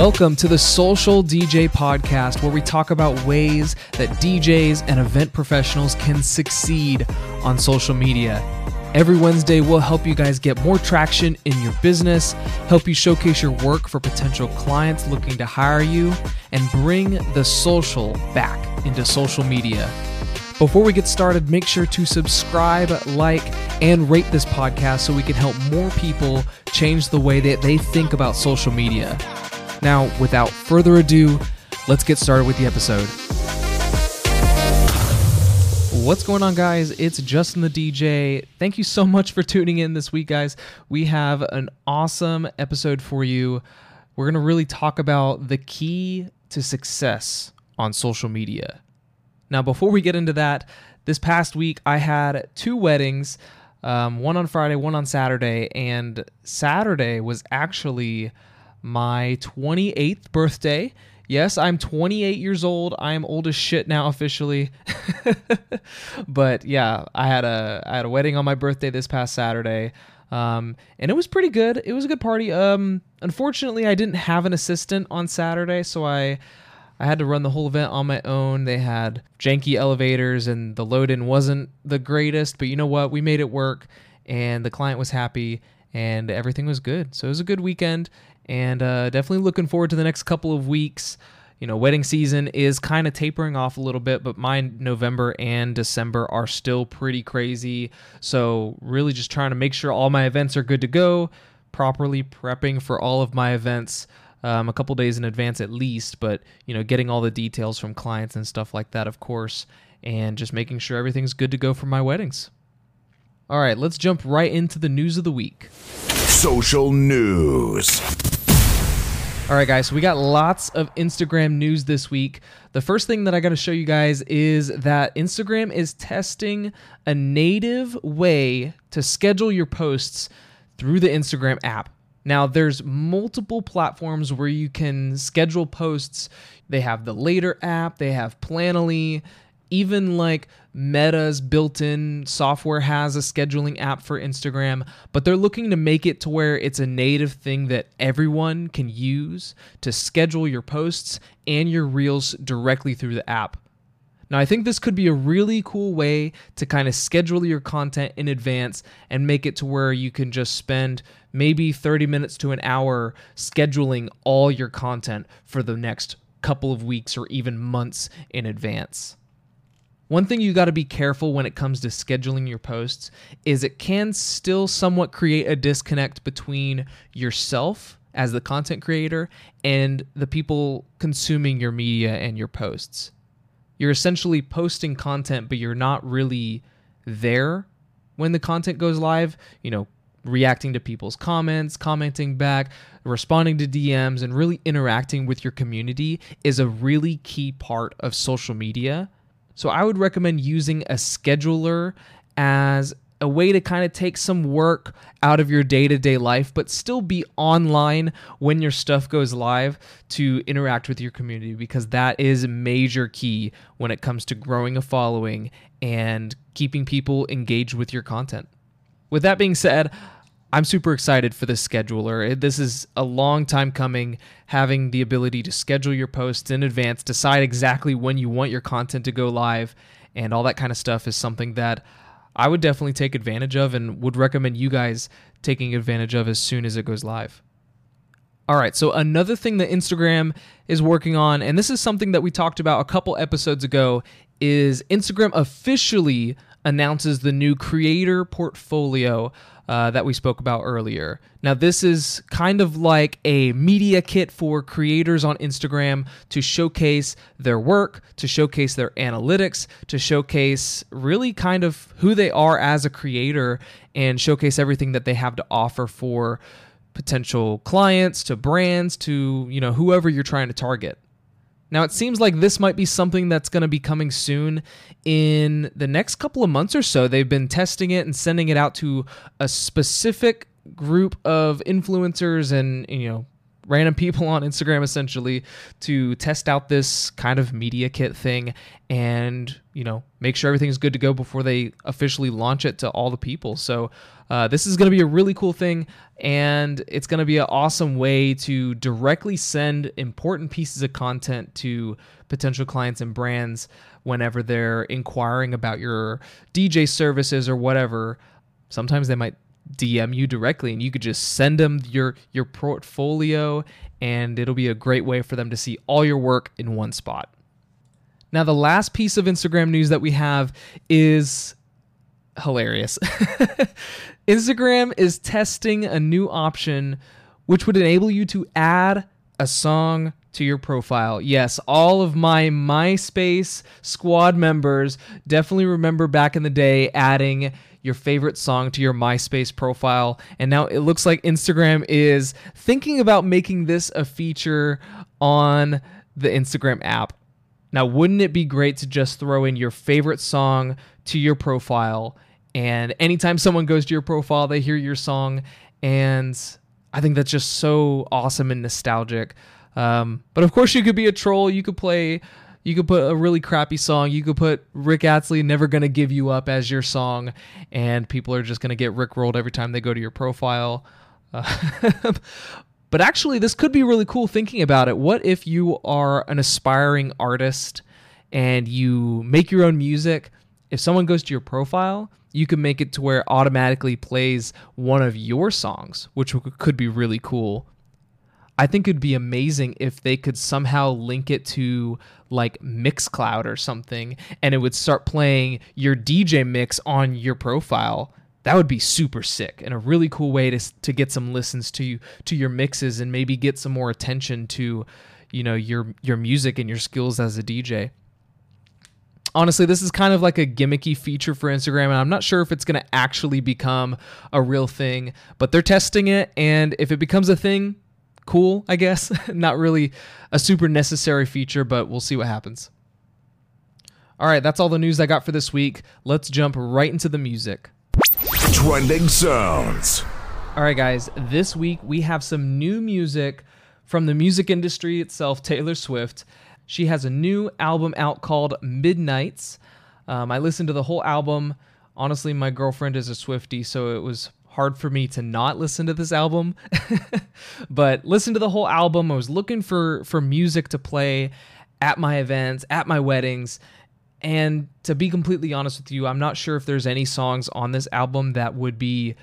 Welcome to the Social DJ Podcast, where we talk about ways that DJs and event professionals can succeed on social media. Every Wednesday, we'll help you guys get more traction in your business, help you showcase your work for potential clients looking to hire you, and bring the social back into social media. Before we get started, make sure to subscribe, like, and rate this podcast so we can help more people change the way that they think about social media. Now, without further ado, let's get started with the episode. What's going on, guys? It's Justin the DJ. Thank you so much for tuning in this week, guys. We have an awesome episode for you. We're going to really talk about the key to success on social media. Now, before we get into that, this past week I had two weddings, um, one on Friday, one on Saturday, and Saturday was actually my 28th birthday. Yes, I'm 28 years old. I am old as shit now officially. but yeah, I had a I had a wedding on my birthday this past Saturday. Um, and it was pretty good. It was a good party. Um, unfortunately, I didn't have an assistant on Saturday, so I I had to run the whole event on my own. They had janky elevators, and the load in wasn't the greatest. But you know what? We made it work, and the client was happy, and everything was good. So it was a good weekend and uh, definitely looking forward to the next couple of weeks. You know, wedding season is kind of tapering off a little bit, but my November and December are still pretty crazy. So, really just trying to make sure all my events are good to go, properly prepping for all of my events um, a couple days in advance at least, but, you know, getting all the details from clients and stuff like that, of course, and just making sure everything's good to go for my weddings. All right, let's jump right into the news of the week. Social news. All right, guys, so we got lots of Instagram news this week. The first thing that I got to show you guys is that Instagram is testing a native way to schedule your posts through the Instagram app. Now, there's multiple platforms where you can schedule posts. They have the Later app, they have Planoly, even like Meta's built in software has a scheduling app for Instagram, but they're looking to make it to where it's a native thing that everyone can use to schedule your posts and your reels directly through the app. Now, I think this could be a really cool way to kind of schedule your content in advance and make it to where you can just spend maybe 30 minutes to an hour scheduling all your content for the next couple of weeks or even months in advance. One thing you got to be careful when it comes to scheduling your posts is it can still somewhat create a disconnect between yourself as the content creator and the people consuming your media and your posts. You're essentially posting content, but you're not really there when the content goes live, you know, reacting to people's comments, commenting back, responding to DMs, and really interacting with your community is a really key part of social media so I would recommend using a scheduler as a way to kind of take some work out of your day to day life, but still be online when your stuff goes live to interact with your community because that is major key when it comes to growing a following and keeping people engaged with your content. With that being said, I'm super excited for this scheduler. This is a long time coming, having the ability to schedule your posts in advance, decide exactly when you want your content to go live, and all that kind of stuff is something that I would definitely take advantage of and would recommend you guys taking advantage of as soon as it goes live. All right, so another thing that Instagram is working on, and this is something that we talked about a couple episodes ago, is Instagram officially announces the new creator portfolio uh, that we spoke about earlier. Now, this is kind of like a media kit for creators on Instagram to showcase their work, to showcase their analytics, to showcase really kind of who they are as a creator and showcase everything that they have to offer for potential clients to brands to you know whoever you're trying to target now, it seems like this might be something that's going to be coming soon in the next couple of months or so. They've been testing it and sending it out to a specific group of influencers and, you know, random people on Instagram essentially to test out this kind of media kit thing and you know make sure everything's good to go before they officially launch it to all the people. So uh, this is going to be a really cool thing, and it's going to be an awesome way to directly send important pieces of content to potential clients and brands whenever they're inquiring about your DJ services or whatever. Sometimes they might DM you directly and you could just send them your your portfolio and it'll be a great way for them to see all your work in one spot. Now the last piece of Instagram news that we have is hilarious. Instagram is testing a new option which would enable you to add a song to your profile. Yes, all of my MySpace squad members definitely remember back in the day adding your favorite song to your MySpace profile. And now it looks like Instagram is thinking about making this a feature on the Instagram app. Now, wouldn't it be great to just throw in your favorite song to your profile? And anytime someone goes to your profile, they hear your song. And I think that's just so awesome and nostalgic. Um, but of course, you could be a troll. You could play you could put a really crappy song. You could put Rick Astley "Never Gonna Give You Up" as your song, and people are just gonna get rickrolled every time they go to your profile. Uh, but actually, this could be really cool. Thinking about it, what if you are an aspiring artist and you make your own music? If someone goes to your profile, you can make it to where it automatically plays one of your songs, which could be really cool. I think it'd be amazing if they could somehow link it to like Mixcloud or something and it would start playing your DJ mix on your profile. That would be super sick and a really cool way to to get some listens to to your mixes and maybe get some more attention to you know your your music and your skills as a DJ. Honestly, this is kind of like a gimmicky feature for Instagram, and I'm not sure if it's going to actually become a real thing, but they're testing it. And if it becomes a thing, cool, I guess. Not really a super necessary feature, but we'll see what happens. All right, that's all the news I got for this week. Let's jump right into the music. Trending sounds. All right, guys, this week we have some new music from the music industry itself, Taylor Swift. She has a new album out called Midnights. Um, I listened to the whole album. Honestly, my girlfriend is a Swifty, so it was hard for me to not listen to this album. but listen to the whole album. I was looking for for music to play at my events, at my weddings. And to be completely honest with you, I'm not sure if there's any songs on this album that would be,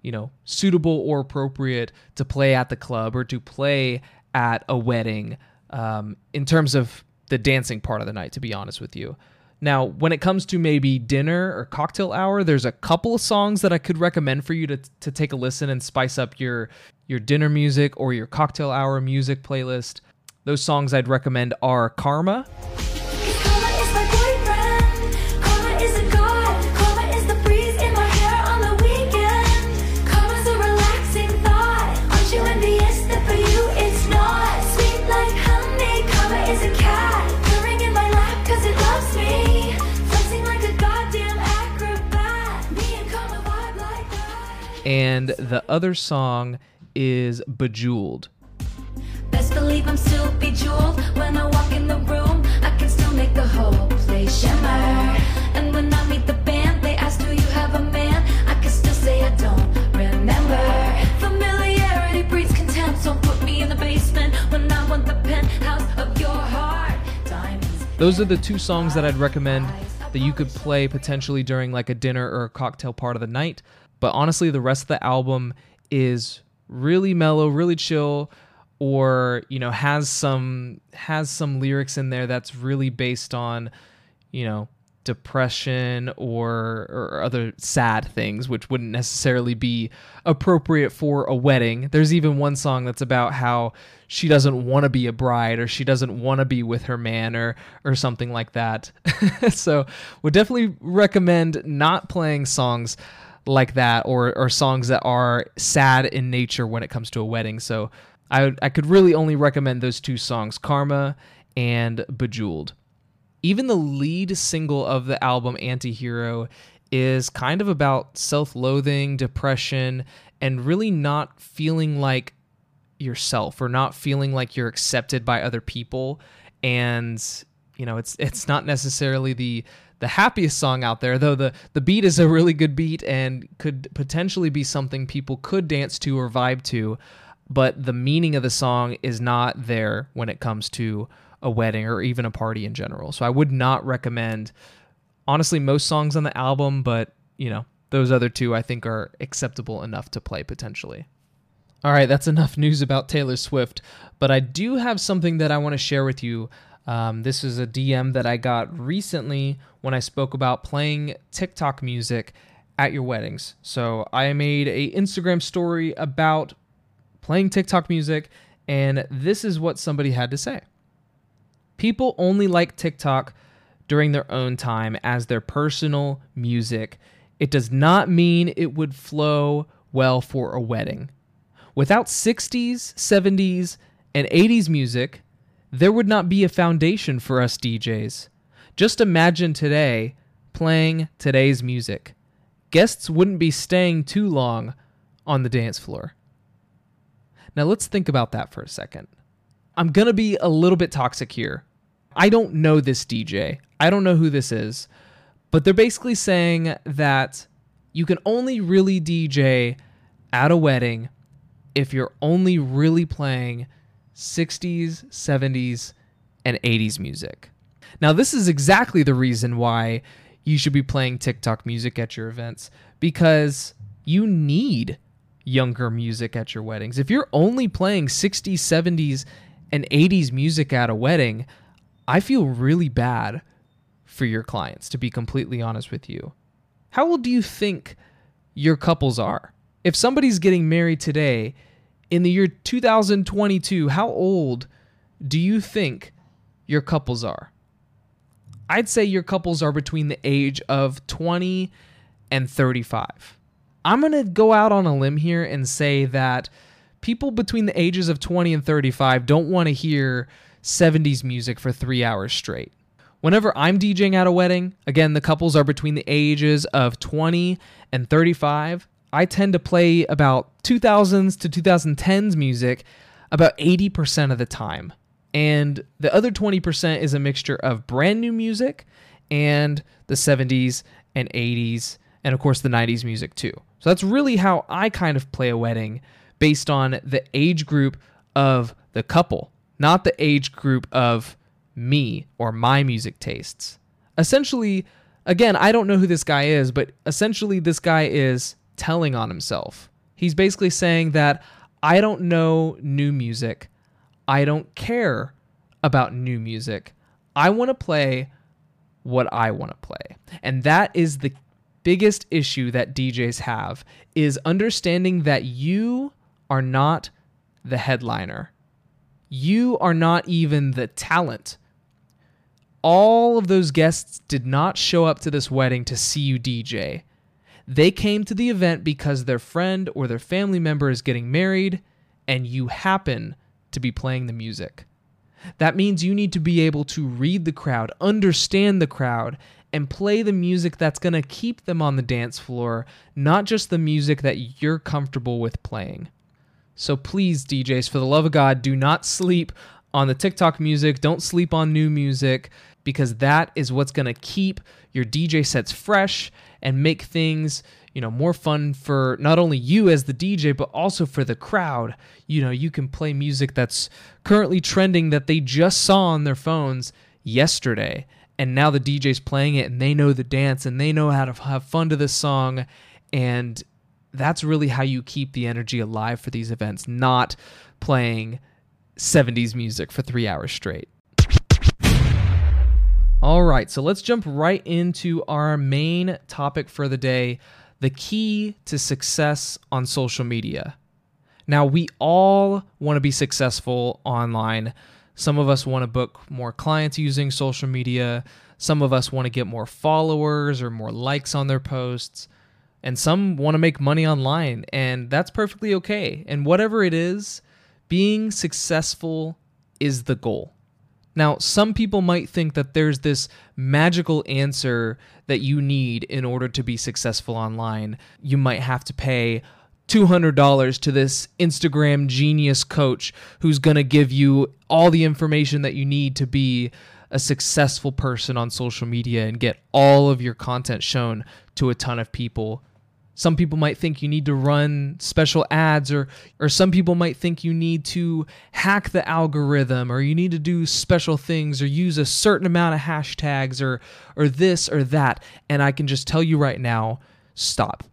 you know, suitable or appropriate to play at the club or to play at a wedding um, in terms of the dancing part of the night, to be honest with you. Now, when it comes to maybe dinner or cocktail hour, there's a couple of songs that I could recommend for you to, to take a listen and spice up your your dinner music or your cocktail hour music playlist. Those songs I'd recommend are Karma. And the other song is Bejeweled. Best believe I'm still bejeweled when I walk in the room. I can still make the whole place shimmer. And when I meet the band, they ask, Do you have a man? I can still say I don't remember. Familiarity breeds contempt, so put me in the basement when I want the penthouse of your heart. Diamonds. Those are the two songs that I'd recommend that you could play potentially during like a dinner or a cocktail part of the night. But honestly, the rest of the album is really mellow, really chill, or you know has some has some lyrics in there that's really based on you know depression or or other sad things which wouldn't necessarily be appropriate for a wedding. There's even one song that's about how she doesn't want to be a bride or she doesn't want to be with her man or or something like that. so, would definitely recommend not playing songs like that or or songs that are sad in nature when it comes to a wedding. So I I could really only recommend those two songs, Karma and Bejeweled. Even the lead single of the album Antihero is kind of about self-loathing, depression, and really not feeling like yourself or not feeling like you're accepted by other people and you know it's it's not necessarily the the happiest song out there though the the beat is a really good beat and could potentially be something people could dance to or vibe to but the meaning of the song is not there when it comes to a wedding or even a party in general so i would not recommend honestly most songs on the album but you know those other two i think are acceptable enough to play potentially all right, that's enough news about Taylor Swift, but I do have something that I want to share with you. Um, this is a DM that I got recently when I spoke about playing TikTok music at your weddings. So I made a Instagram story about playing TikTok music, and this is what somebody had to say. People only like TikTok during their own time as their personal music. It does not mean it would flow well for a wedding. Without 60s, 70s, and 80s music, there would not be a foundation for us DJs. Just imagine today playing today's music. Guests wouldn't be staying too long on the dance floor. Now let's think about that for a second. I'm going to be a little bit toxic here. I don't know this DJ. I don't know who this is. But they're basically saying that you can only really DJ at a wedding if you're only really playing 60s, 70s, and 80s music. Now, this is exactly the reason why you should be playing TikTok music at your events because you need younger music at your weddings. If you're only playing 60s, 70s, and 80s music at a wedding, I feel really bad for your clients, to be completely honest with you. How old do you think your couples are? If somebody's getting married today in the year 2022, how old do you think your couples are? I'd say your couples are between the age of 20 and 35. I'm going to go out on a limb here and say that people between the ages of 20 and 35 don't want to hear 70s music for three hours straight. Whenever I'm DJing at a wedding, again, the couples are between the ages of 20 and 35. I tend to play about 2000s to 2010s music about 80% of the time. And the other 20% is a mixture of brand new music and the 70s and 80s, and of course the 90s music too. So that's really how I kind of play a wedding based on the age group of the couple, not the age group of me or my music tastes. Essentially, again, I don't know who this guy is, but essentially, this guy is telling on himself. He's basically saying that I don't know new music. I don't care about new music. I want to play what I want to play. And that is the biggest issue that DJs have is understanding that you are not the headliner. You are not even the talent. All of those guests did not show up to this wedding to see you DJ. They came to the event because their friend or their family member is getting married and you happen to be playing the music. That means you need to be able to read the crowd, understand the crowd, and play the music that's going to keep them on the dance floor, not just the music that you're comfortable with playing. So please, DJs, for the love of God, do not sleep on the TikTok music. Don't sleep on new music because that is what's going to keep your DJ sets fresh and make things you know more fun for not only you as the DJ but also for the crowd. You know, you can play music that's currently trending that they just saw on their phones yesterday and now the DJ's playing it and they know the dance and they know how to have fun to this song and that's really how you keep the energy alive for these events, not playing 70s music for 3 hours straight. All right, so let's jump right into our main topic for the day the key to success on social media. Now, we all want to be successful online. Some of us want to book more clients using social media. Some of us want to get more followers or more likes on their posts. And some want to make money online, and that's perfectly okay. And whatever it is, being successful is the goal. Now, some people might think that there's this magical answer that you need in order to be successful online. You might have to pay $200 to this Instagram genius coach who's going to give you all the information that you need to be a successful person on social media and get all of your content shown to a ton of people. Some people might think you need to run special ads or or some people might think you need to hack the algorithm or you need to do special things or use a certain amount of hashtags or or this or that. And I can just tell you right now, stop.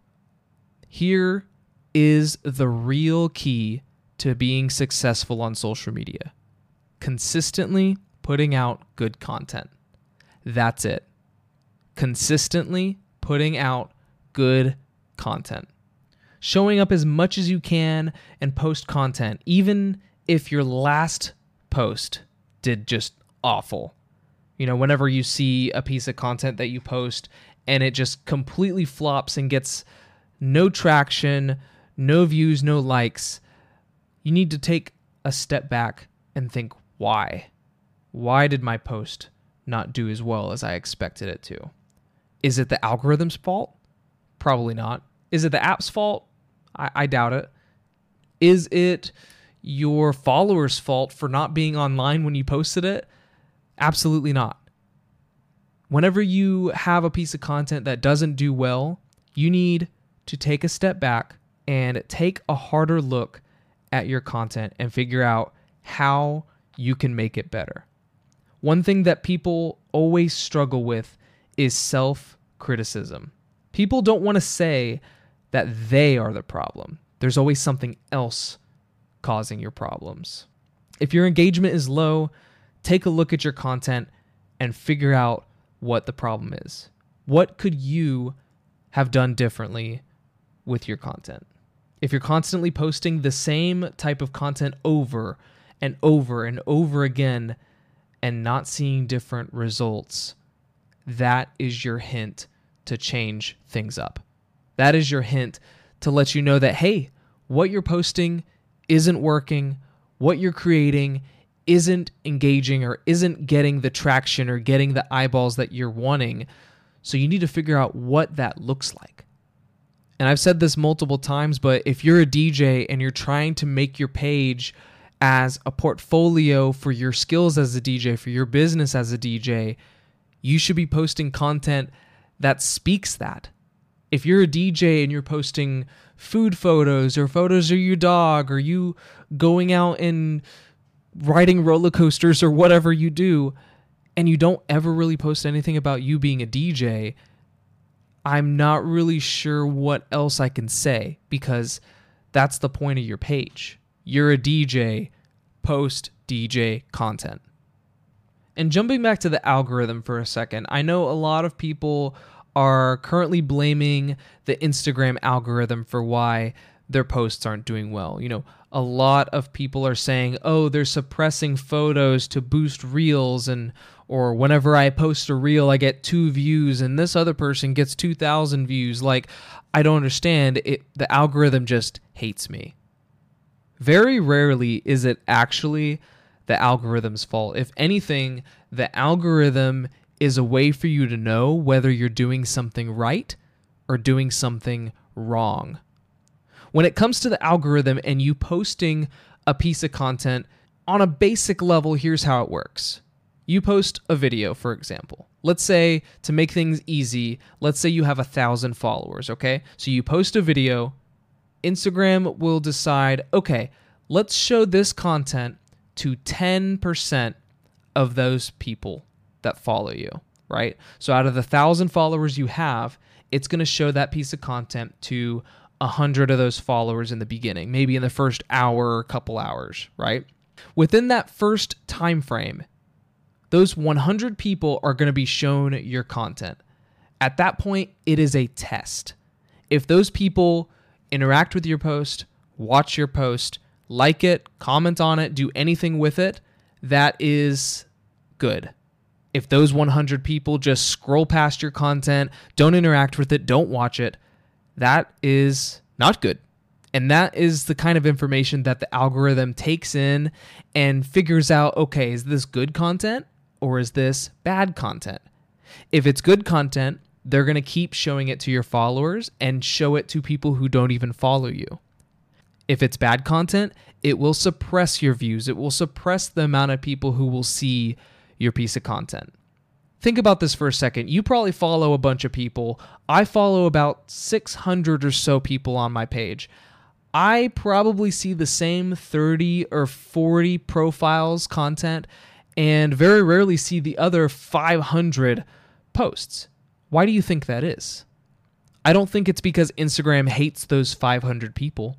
Here is the real key to being successful on social media. Consistently putting out good content. That's it. Consistently putting out good content. Showing up as much as you can and post content, even if your last post did just awful. You know, whenever you see a piece of content that you post and it just completely flops and gets no traction, no views, no likes, you need to take a step back and think why? Why did my post not do as well as I expected it to? Is it the algorithm's fault? Probably not. Is it the app's fault? I, I doubt it. Is it your followers' fault for not being online when you posted it? Absolutely not. Whenever you have a piece of content that doesn't do well, you need to take a step back and take a harder look at your content and figure out how you can make it better. One thing that people always struggle with is self criticism. People don't want to say that they are the problem, there's always something else causing your problems. If your engagement is low, take a look at your content and figure out what the problem is. What could you have done differently with your content? If you're constantly posting the same type of content over and over and over again and not seeing different results, that is your hint to change things up. That is your hint to let you know that, hey, what you're posting isn't working, what you're creating isn't engaging or isn't getting the traction or getting the eyeballs that you're wanting. So you need to figure out what that looks like. And I've said this multiple times, but if you're a DJ and you're trying to make your page as a portfolio for your skills as a DJ, for your business as a DJ, you should be posting content that speaks that. If you're a DJ and you're posting food photos or photos of your dog or you going out and riding roller coasters or whatever you do, and you don't ever really post anything about you being a DJ, I'm not really sure what else I can say because that's the point of your page. You're a DJ, post DJ content. And jumping back to the algorithm for a second, I know a lot of people are currently blaming the Instagram algorithm for why their posts aren't doing well. You know, a lot of people are saying, "Oh, they're suppressing photos to boost reels and or whenever I post a reel I get 2 views and this other person gets 2000 views." Like I don't understand it the algorithm just hates me. Very rarely is it actually the algorithm's fault. If anything, the algorithm is a way for you to know whether you're doing something right or doing something wrong. When it comes to the algorithm and you posting a piece of content, on a basic level, here's how it works. You post a video, for example. Let's say, to make things easy, let's say you have a thousand followers, okay? So you post a video, Instagram will decide, okay, let's show this content to 10% of those people that follow you, right? So out of the thousand followers you have, it's going to show that piece of content to a hundred of those followers in the beginning, maybe in the first hour or couple hours, right? Within that first time frame, those 100 people are going to be shown your content. At that point, it is a test. If those people interact with your post, watch your post, like it, comment on it, do anything with it, that is good. If those 100 people just scroll past your content, don't interact with it, don't watch it, that is not good. And that is the kind of information that the algorithm takes in and figures out okay, is this good content or is this bad content? If it's good content, they're going to keep showing it to your followers and show it to people who don't even follow you. If it's bad content, it will suppress your views. It will suppress the amount of people who will see your piece of content. Think about this for a second. You probably follow a bunch of people. I follow about 600 or so people on my page. I probably see the same 30 or 40 profiles content and very rarely see the other 500 posts. Why do you think that is? I don't think it's because Instagram hates those 500 people.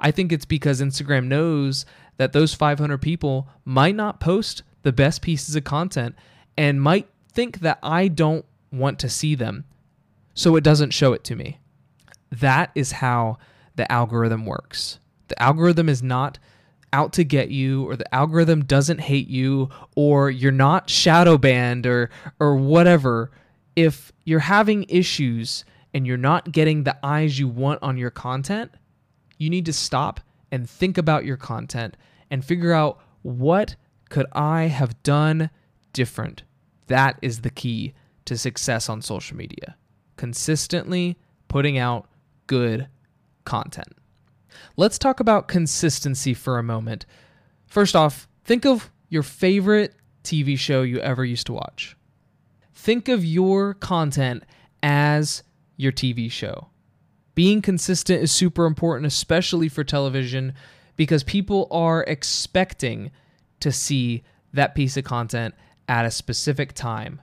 I think it's because Instagram knows that those 500 people might not post the best pieces of content and might think that I don't want to see them, so it doesn't show it to me. That is how the algorithm works. The algorithm is not out to get you or the algorithm doesn't hate you or you're not shadow banned or or whatever if you're having issues and you're not getting the eyes you want on your content you need to stop and think about your content and figure out what could I have done different that is the key to success on social media. Consistently putting out good content. Let's talk about consistency for a moment. First off, think of your favorite TV show you ever used to watch. Think of your content as your TV show. Being consistent is super important, especially for television, because people are expecting to see that piece of content at a specific time.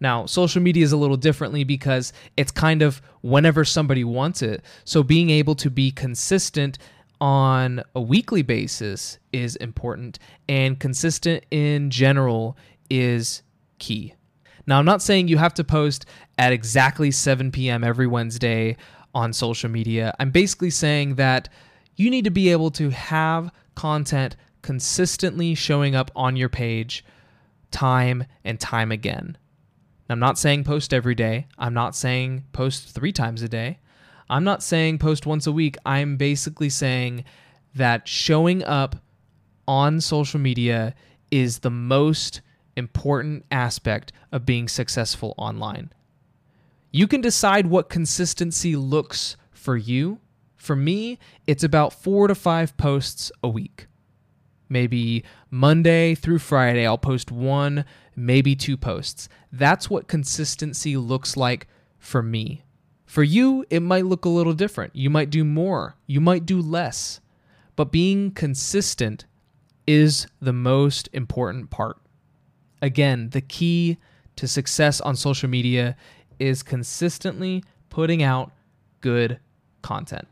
Now, social media is a little differently because it's kind of whenever somebody wants it. So being able to be consistent on a weekly basis is important, and consistent in general is key. Now, I'm not saying you have to post at exactly 7 p.m. every Wednesday on social media. I'm basically saying that you need to be able to have content consistently showing up on your page time and time again. I'm not saying post every day. I'm not saying post three times a day. I'm not saying post once a week. I'm basically saying that showing up on social media is the most important aspect of being successful online. You can decide what consistency looks for you. For me, it's about four to five posts a week maybe Monday through Friday, I'll post one, maybe two posts. That's what consistency looks like for me. For you, it might look a little different. You might do more, you might do less. But being consistent is the most important part. Again, the key to success on social media is consistently putting out good content.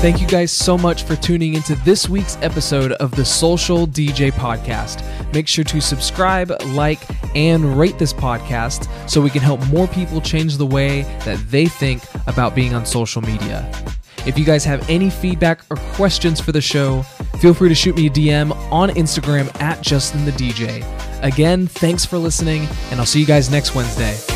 Thank you guys so much for tuning into this week's episode of the Social DJ Podcast. Make sure to subscribe, like, and rate this podcast so we can help more people change the way that they think about being on social media. If you guys have any feedback or questions for the show, feel free to shoot me a DM on Instagram at Justin the DJ. Again, thanks for listening, and I'll see you guys next Wednesday.